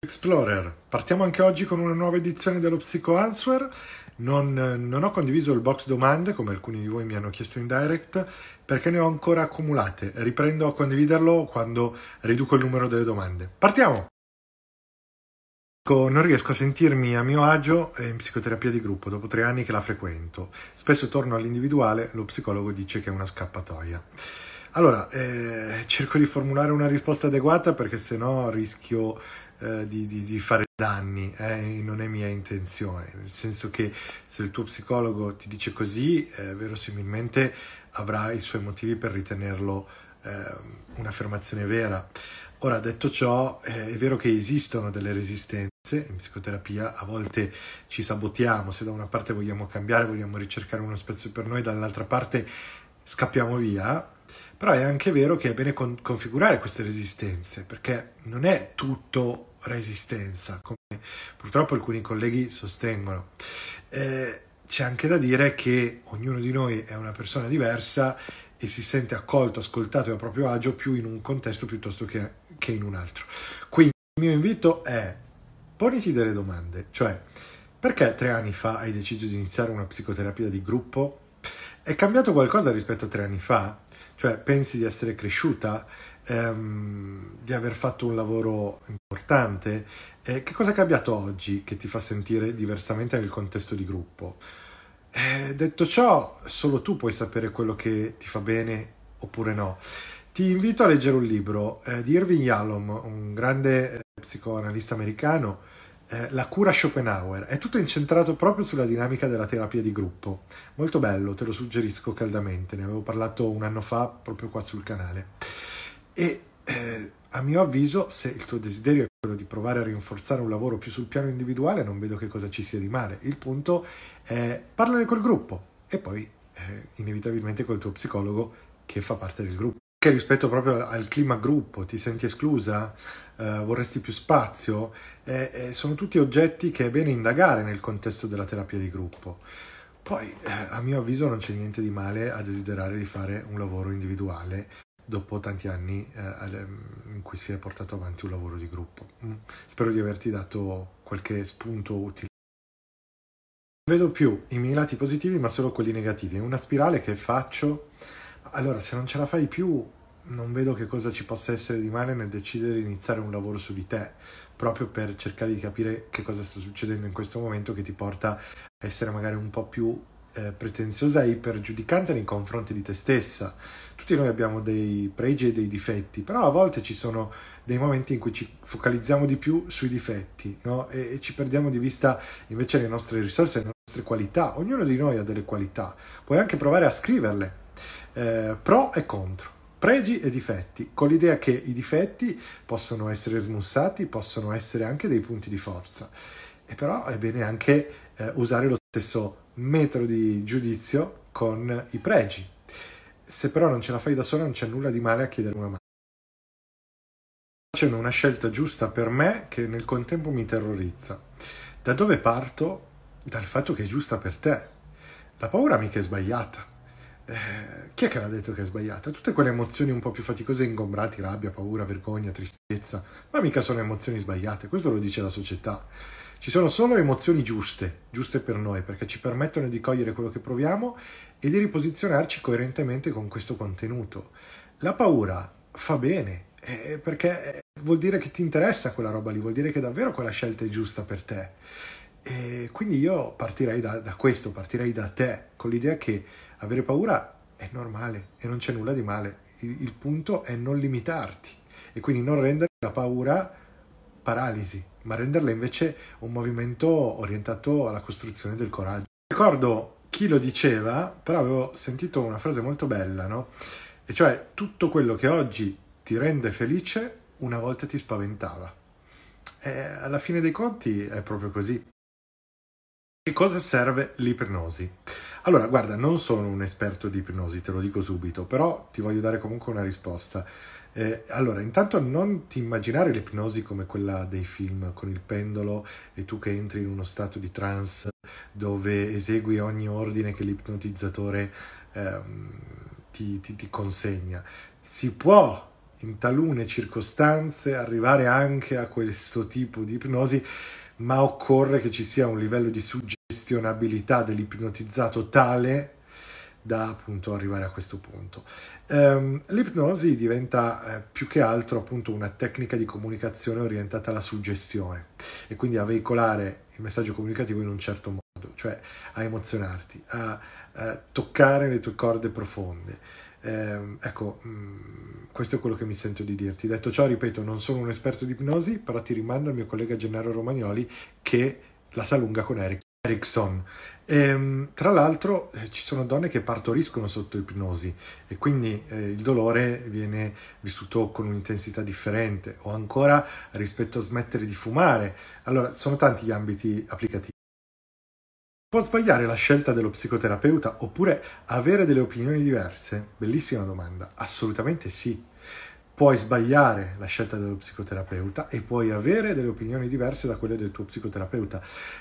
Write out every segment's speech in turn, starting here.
Explorer, partiamo anche oggi con una nuova edizione dello Psycho Answer. Non, non, ho condiviso il box domande come alcuni di voi mi hanno chiesto in direct perché ne ho ancora accumulate. Riprendo a condividerlo quando riduco il numero delle domande. Partiamo! Non riesco a sentirmi a mio agio in psicoterapia di gruppo dopo tre anni che la frequento. Spesso torno all'individuale, lo psicologo dice che è una scappatoia. Allora, eh, cerco di formulare una risposta adeguata perché se no rischio eh, di, di, di, fare danni eh, non è mia intenzione, nel senso che se il tuo psicologo ti dice così, eh, verosimilmente avrà i suoi motivi per ritenerlo eh, un'affermazione vera. Ora, detto ciò, eh, è vero che esistono delle resistenze in psicoterapia, a volte ci sabotiamo, se da una parte vogliamo cambiare, vogliamo ricercare uno spazio per noi, dall'altra parte scappiamo via, però è anche vero che è bene con- configurare queste resistenze, perché non è tutto resistenza, come purtroppo alcuni colleghi sostengono. Eh, c'è anche da dire che ognuno di noi è una persona diversa e si sente accolto, ascoltato e a proprio agio più in un contesto piuttosto che, che in un altro. Quindi il mio invito è poniti delle domande, cioè perché tre anni fa hai deciso di iniziare una psicoterapia di gruppo? È cambiato qualcosa rispetto a tre anni fa? Cioè pensi di essere cresciuta, ehm, di aver fatto un lavoro importante? Eh, che cosa è cambiato oggi che ti fa sentire diversamente nel contesto di gruppo? Eh, detto ciò, solo tu puoi sapere quello che ti fa bene oppure no. Ti invito a leggere un libro eh, di Irving Yalom, un grande eh, psicoanalista americano, eh, La cura Schopenhauer. È tutto incentrato proprio sulla dinamica della terapia di gruppo. Molto bello, te lo suggerisco caldamente. Ne avevo parlato un anno fa proprio qua sul canale. E eh, a mio avviso, se il tuo desiderio è quello di provare a rinforzare un lavoro più sul piano individuale, non vedo che cosa ci sia di male. Il punto è parlare col gruppo e poi eh, inevitabilmente col tuo psicologo che fa parte del gruppo. Che rispetto proprio al clima gruppo, ti senti esclusa, eh, vorresti più spazio, eh, eh, sono tutti oggetti che è bene indagare nel contesto della terapia di gruppo. Poi, eh, a mio avviso, non c'è niente di male a desiderare di fare un lavoro individuale dopo tanti anni eh, in cui si è portato avanti un lavoro di gruppo. Mm. Spero di averti dato qualche spunto utile. Non vedo più i miei lati positivi, ma solo quelli negativi. È una spirale che faccio. Allora, se non ce la fai più, non vedo che cosa ci possa essere di male nel decidere di iniziare un lavoro su di te, proprio per cercare di capire che cosa sta succedendo in questo momento che ti porta a essere magari un po' più eh, pretenziosa e ipergiudicante nei confronti di te stessa. Tutti noi abbiamo dei pregi e dei difetti, però a volte ci sono dei momenti in cui ci focalizziamo di più sui difetti no? e, e, ci perdiamo di vista invece le nostre risorse, le nostre qualità. Ognuno di noi ha delle qualità, puoi anche provare a scriverle, eh, pro e contro. Pregi e difetti, con l'idea che i difetti possono essere smussati, possono essere anche dei punti di forza. E però è bene anche eh, usare lo stesso metodo di giudizio con i pregi. Se però non ce la fai da sola non c'è nulla di male a chiedere una mano. C'è una scelta giusta per me che nel contempo mi terrorizza. Da dove parto? Dal fatto che è giusta per te. La paura mica è sbagliata. Eh, chi è che l'ha detto che è sbagliata? Tutte quelle emozioni un po' più faticose e ingombrati, rabbia, paura, vergogna, tristezza, ma mica sono emozioni sbagliate, questo lo dice la società. Ci sono solo emozioni giuste, giuste per noi, perché ci permettono di cogliere quello che proviamo e di riposizionarci coerentemente con questo contenuto. La paura fa bene, eh, perché vuol dire che ti interessa quella roba lì, vuol dire che davvero quella scelta è giusta per te. E quindi io partirei da, da questo, partirei da te, con l'idea che avere paura è normale e non c'è nulla di male. Il, il punto è non limitarti e quindi non rendere la paura paralisi, ma renderla invece un movimento orientato alla costruzione del coraggio. Ricordo chi lo diceva, però avevo sentito una frase molto bella, no? E cioè tutto quello che oggi ti rende felice una volta ti spaventava. eh, alla fine dei conti è proprio così. Che cosa serve l'ipnosi? Allora, guarda, non sono un esperto di ipnosi, te lo dico subito, però ti voglio dare comunque una risposta. Eh, allora, intanto non ti immaginare l'ipnosi come quella dei film con il pendolo e tu che entri in uno stato di trance dove esegui ogni ordine che l'ipnotizzatore ehm, ti, ti, ti consegna. Si può in talune circostanze arrivare anche a questo tipo di ipnosi, ma occorre che ci sia un livello di suggestionabilità dell'ipnotizzato tale da appunto arrivare a questo punto. Um, l'ipnosi diventa eh, più che altro appunto una tecnica di comunicazione orientata alla suggestione e quindi a veicolare il messaggio comunicativo in un certo modo, cioè a emozionarti, a, a toccare le tue corde profonde. Eh, ecco, mh, mm, questo è quello che mi sento di dirti. Detto ciò, ripeto, non sono un esperto di ipnosi, però ti rimando al mio collega Gennaro Romagnoli che la sa lunga con Eric. Erickson. E, ehm, tra l'altro eh, ci sono donne che partoriscono sotto ipnosi e quindi eh, il dolore viene vissuto con un'intensità differente o ancora rispetto a smettere di fumare. Allora, sono tanti gli ambiti applicativi. Può sbagliare la scelta dello psicoterapeuta oppure avere delle opinioni diverse? Bellissima domanda. Assolutamente sì. Puoi sbagliare la scelta dello psicoterapeuta e puoi avere delle opinioni diverse da quelle del tuo psicoterapeuta.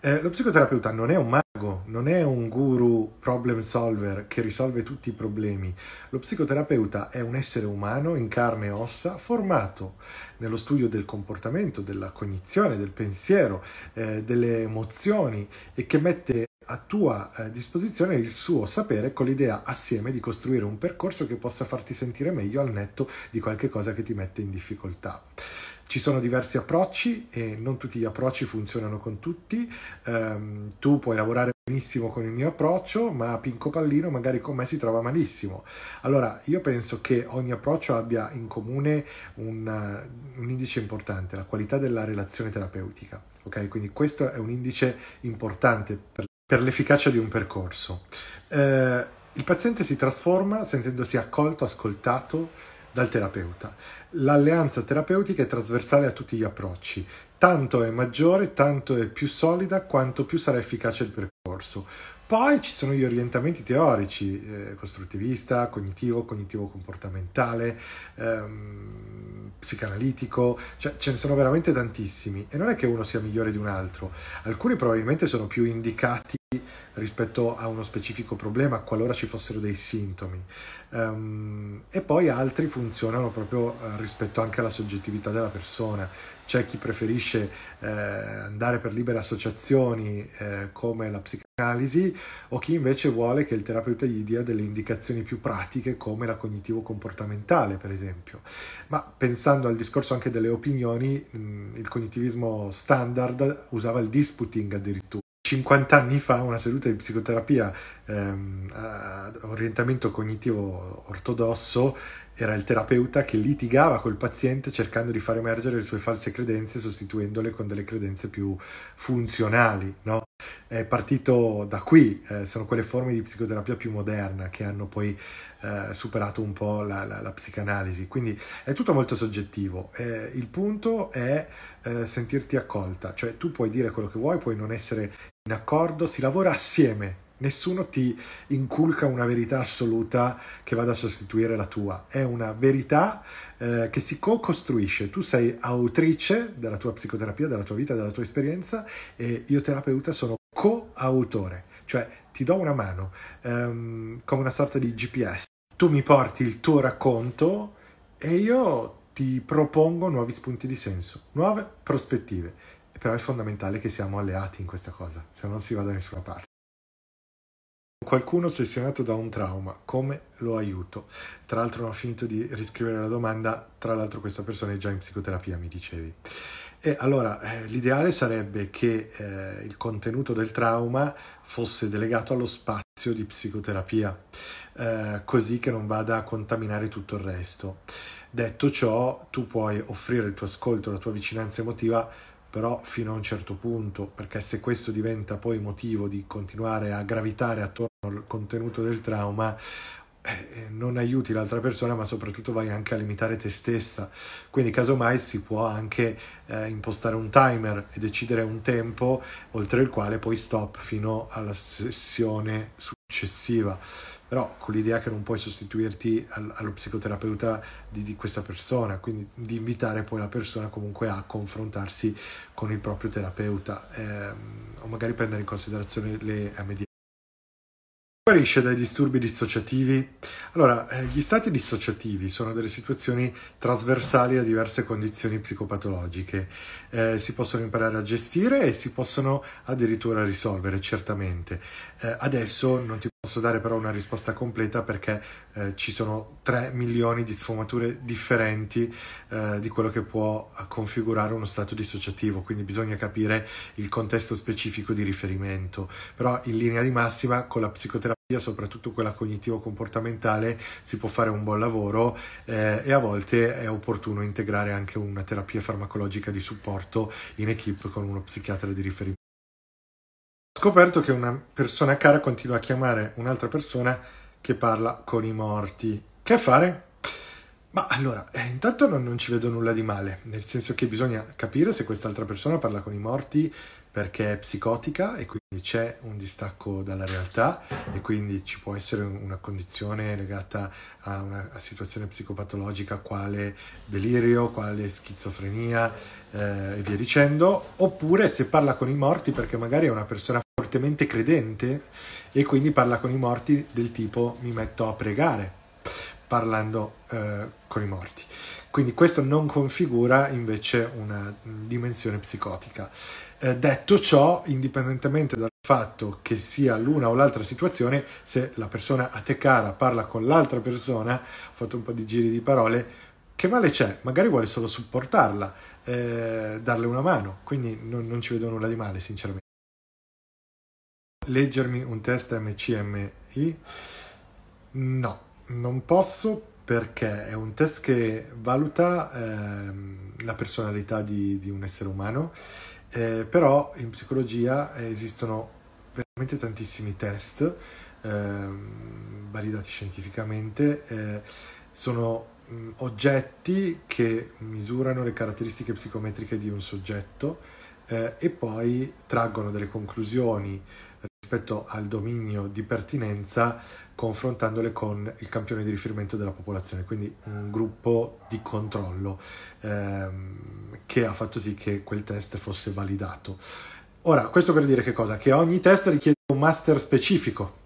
Eh, lo psicoterapeuta non è un mago, non è un guru problem solver che risolve tutti i problemi. Lo psicoterapeuta è un essere umano in carne e ossa formato nello studio del comportamento, della cognizione, del pensiero, eh, delle emozioni e che mette a tua eh, disposizione il suo sapere con l'idea assieme di costruire un percorso che possa farti sentire meglio al netto di qualche cosa che ti mette in difficoltà. Ci sono diversi approcci e non tutti gli approcci funzionano con tutti. Um, tu puoi lavorare benissimo con il mio approccio, ma Pinco Pallino magari con me si trova malissimo. Allora, io penso che ogni approccio abbia in comune un, uh, un indice importante, la qualità della relazione terapeutica. Ok, quindi questo è un indice importante per per l'efficacia di un percorso. Eh, il paziente si trasforma sentendosi accolto, ascoltato dal terapeuta. L'alleanza terapeutica è trasversale a tutti gli approcci, tanto è maggiore, tanto è più solida, quanto più sarà efficace il percorso. Poi ci sono gli orientamenti teorici, eh, costruttivista, cognitivo, cognitivo-comportamentale, ehm, psicanalitico, cioè ce ne sono veramente tantissimi e non è che uno sia migliore di un altro, alcuni probabilmente sono più indicati rispetto a uno specifico problema qualora ci fossero dei sintomi um, e poi altri funzionano proprio uh, rispetto anche alla soggettività della persona c'è chi preferisce eh, andare per libere associazioni eh, come la psicanalisi o chi invece vuole che il terapeuta gli dia delle indicazioni più pratiche come la cognitivo-comportamentale per esempio. Ma pensando al discorso anche delle opinioni, mh, il cognitivismo standard usava il disputing addirittura. 50 anni fa una seduta di psicoterapia ehm, a orientamento cognitivo ortodosso era il terapeuta che litigava col paziente cercando di far emergere le sue false credenze sostituendole con delle credenze più funzionali. No? È partito da qui, eh, sono quelle forme di psicoterapia più moderna che hanno poi eh, superato un po' la, la, la, psicanalisi. Quindi è tutto molto soggettivo. Eh, il punto è eh, sentirti accolta, cioè tu puoi dire quello che vuoi, puoi non essere in accordo, si lavora assieme Nessuno ti inculca una verità assoluta che vada a sostituire la tua, è una verità eh, che si co-costruisce. Tu sei autrice della tua psicoterapia, della tua vita, della tua esperienza e io terapeuta sono co-autore, cioè ti do una mano ehm, come una sorta di GPS. Tu mi porti il tuo racconto e io ti propongo nuovi spunti di senso, nuove prospettive. Però è fondamentale che siamo alleati in questa cosa, se no non si va da nessuna parte. Qualcuno ossessionato da un trauma, come lo aiuto? Tra l'altro non ho finito di riscrivere la domanda, tra l'altro questa persona è già in psicoterapia, mi dicevi. E allora eh, l'ideale sarebbe che eh, il contenuto del trauma fosse delegato allo spazio di psicoterapia, eh, così che non vada a contaminare tutto il resto. Detto ciò, tu puoi offrire il tuo ascolto, la tua vicinanza emotiva però fino a un certo punto, perché se questo diventa poi motivo di continuare a gravitare attorno al contenuto del trauma, eh, non aiuti l'altra persona, ma soprattutto vai anche a limitare te stessa. Quindi, casomai, si può anche eh, impostare un timer e decidere un tempo oltre il quale poi stop fino alla sessione successiva però con l'idea che non puoi sostituirti al, allo psicoterapeuta di, di, questa persona, quindi di invitare poi la persona comunque a confrontarsi con il proprio terapeuta ehm, o magari prendere in considerazione le MD guarisce dai disturbi dissociativi? Allora, eh, gli stati dissociativi sono delle situazioni trasversali a diverse condizioni psicopatologiche. Eh, si possono imparare a gestire e si possono addirittura risolvere, certamente. Eh, adesso non ti posso dare però una risposta completa perché eh, ci sono 3 milioni di sfumature differenti eh, di quello che può configurare uno stato dissociativo, quindi bisogna capire il contesto specifico di riferimento. Però in linea di massima con la psicoterapia soprattutto quella cognitivo-comportamentale, si può fare un buon lavoro eh, e a volte è opportuno integrare anche una terapia farmacologica di supporto in equip con uno psichiatra di riferimento. Scoperto che una persona cara continua a chiamare un'altra persona che parla con i morti. Che fare? Ma allora, eh, intanto non, non ci vedo nulla di male, nel senso che bisogna capire se quest'altra persona parla con i morti perché è psicotica e quindi c'è un distacco dalla realtà e quindi ci può essere una condizione legata a una situazione psicopatologica quale delirio, quale schizofrenia eh, e via dicendo, oppure se parla con i morti perché magari è una persona fortemente credente e quindi parla con i morti del tipo mi metto a pregare parlando eh, con i morti. Quindi questo non configura invece una dimensione psicotica. Eh, detto ciò, indipendentemente dal fatto che sia l'una o l'altra situazione, se la persona a te cara parla con l'altra persona, ho fatto un po' di giri di parole, che male c'è? Magari vuole solo supportarla, eh, darle una mano, quindi non, non ci vedo nulla di male, sinceramente. Leggermi un test MCMI? No, non posso perché è un test che valuta ehm, la personalità di, di, un essere umano eh, però in psicologia esistono veramente tantissimi test eh, validati scientificamente, eh, sono mh, oggetti che misurano le caratteristiche psicometriche di un soggetto eh, e poi traggono delle conclusioni rispetto al dominio di pertinenza confrontandole con il campione di riferimento della popolazione, quindi un gruppo di controllo ehm, che ha fatto sì che quel test fosse validato. Ora, questo per dire che cosa? Che ogni test richiede un master specifico.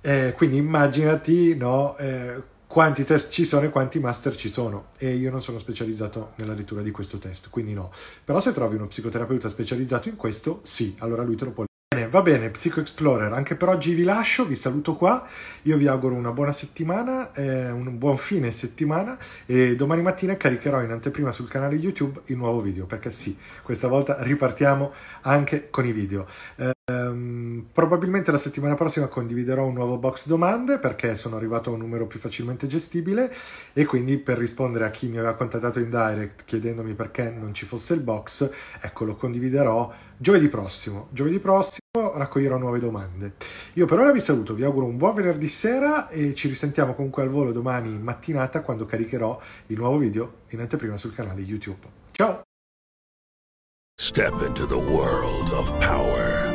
Eh, quindi immaginati no, eh, quanti test ci sono e quanti master ci sono. E io non sono specializzato nella lettura di questo test, quindi no. Però se trovi uno psicoterapeuta specializzato in questo, sì, allora lui te lo può va bene, Psycho Explorer, anche per oggi vi lascio, vi saluto qua, io vi auguro una buona settimana, eh, un buon fine settimana e domani mattina caricherò in anteprima sul canale YouTube il nuovo video, perché sì, questa volta ripartiamo anche con i video. Eh, probabilmente la settimana prossima condividerò un nuovo box domande perché sono arrivato a un numero più facilmente gestibile e quindi per rispondere a chi mi aveva contattato in direct chiedendomi perché non ci fosse il box, ecco lo condividerò giovedì prossimo. Giovedì prossimo raccoglierò nuove domande. Io per ora vi saluto, vi auguro un buon venerdì sera e ci risentiamo comunque al volo domani mattinata quando caricherò il nuovo video in anteprima sul canale YouTube. Ciao! Step into the world of power,